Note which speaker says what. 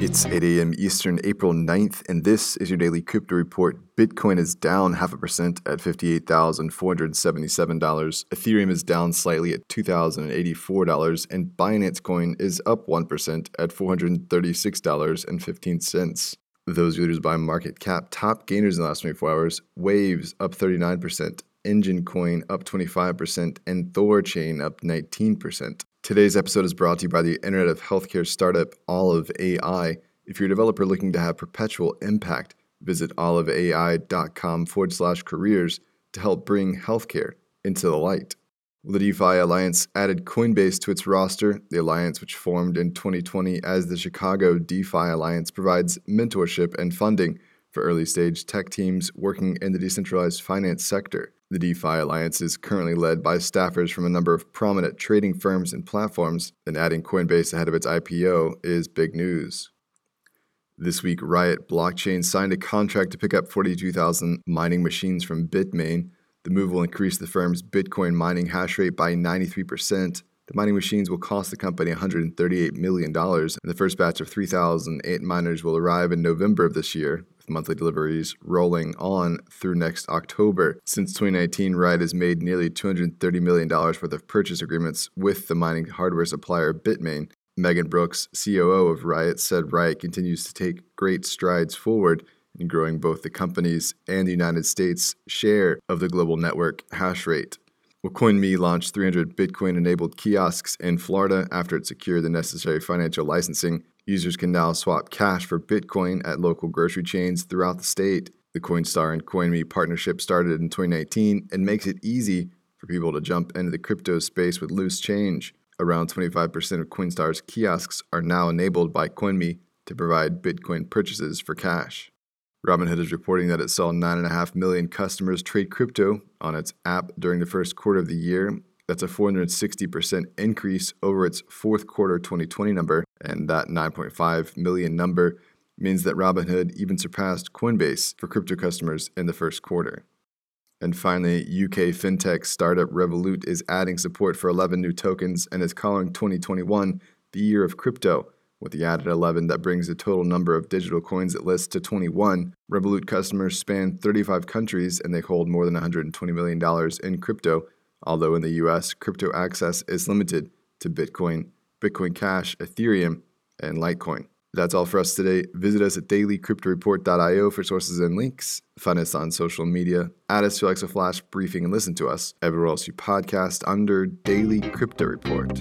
Speaker 1: It's 8 a.m. Eastern, April 9th, and this is your daily crypto report. Bitcoin is down half a percent at $58,477. Ethereum is down slightly at $2,084, and Binance Coin is up 1% at $436.15. Those leaders by market cap, top gainers in the last 24 hours Waves up 39%, Enjin Coin up 25%, and ThorChain up 19%. Today's episode is brought to you by the Internet of Healthcare startup Olive AI. If you're a developer looking to have perpetual impact, visit oliveai.com forward slash careers to help bring healthcare into the light. The DeFi Alliance added Coinbase to its roster. The alliance, which formed in 2020 as the Chicago DeFi Alliance, provides mentorship and funding for early stage tech teams working in the decentralized finance sector. The DeFi Alliance is currently led by staffers from a number of prominent trading firms and platforms, and adding Coinbase ahead of its IPO is big news. This week, Riot Blockchain signed a contract to pick up 42,000 mining machines from Bitmain. The move will increase the firm's Bitcoin mining hash rate by 93%. The mining machines will cost the company $138 million, and the first batch of 3,008 miners will arrive in November of this year, monthly deliveries rolling on through next October. Since 2019, Riot has made nearly $230 million worth of purchase agreements with the mining hardware supplier Bitmain. Megan Brooks, COO of Riot, said Riot continues to take great strides forward in growing both the company's and the United States' share of the global network hash rate. Well, CoinMe launched 300 Bitcoin enabled kiosks in Florida after it secured the necessary financial licensing Users can now swap cash for Bitcoin at local grocery chains throughout the state. The Coinstar and CoinMe partnership started in 2019 and makes it easy for people to jump into the crypto space with loose change. Around 25% of Coinstar's kiosks are now enabled by CoinMe to provide Bitcoin purchases for cash. Robinhood is reporting that it saw 9.5 million customers trade crypto on its app during the first quarter of the year, that's a 460% increase over its fourth quarter 2020 number, and that 9.5 million number means that Robinhood even surpassed Coinbase for crypto customers in the first quarter. And finally, UK fintech startup Revolut is adding support for 11 new tokens and is calling 2021 the year of crypto. With the added 11, that brings the total number of digital coins it lists to 21. Revolut customers span 35 countries and they hold more than $120 million in crypto, although in the US, crypto access is limited to Bitcoin, Bitcoin Cash, Ethereum, and Litecoin. That's all for us today. Visit us at dailycryptoreport.io for sources and links. Find us on social media. Add us to Alexa Flash Briefing and listen to us everywhere else you podcast under Daily Crypto Report.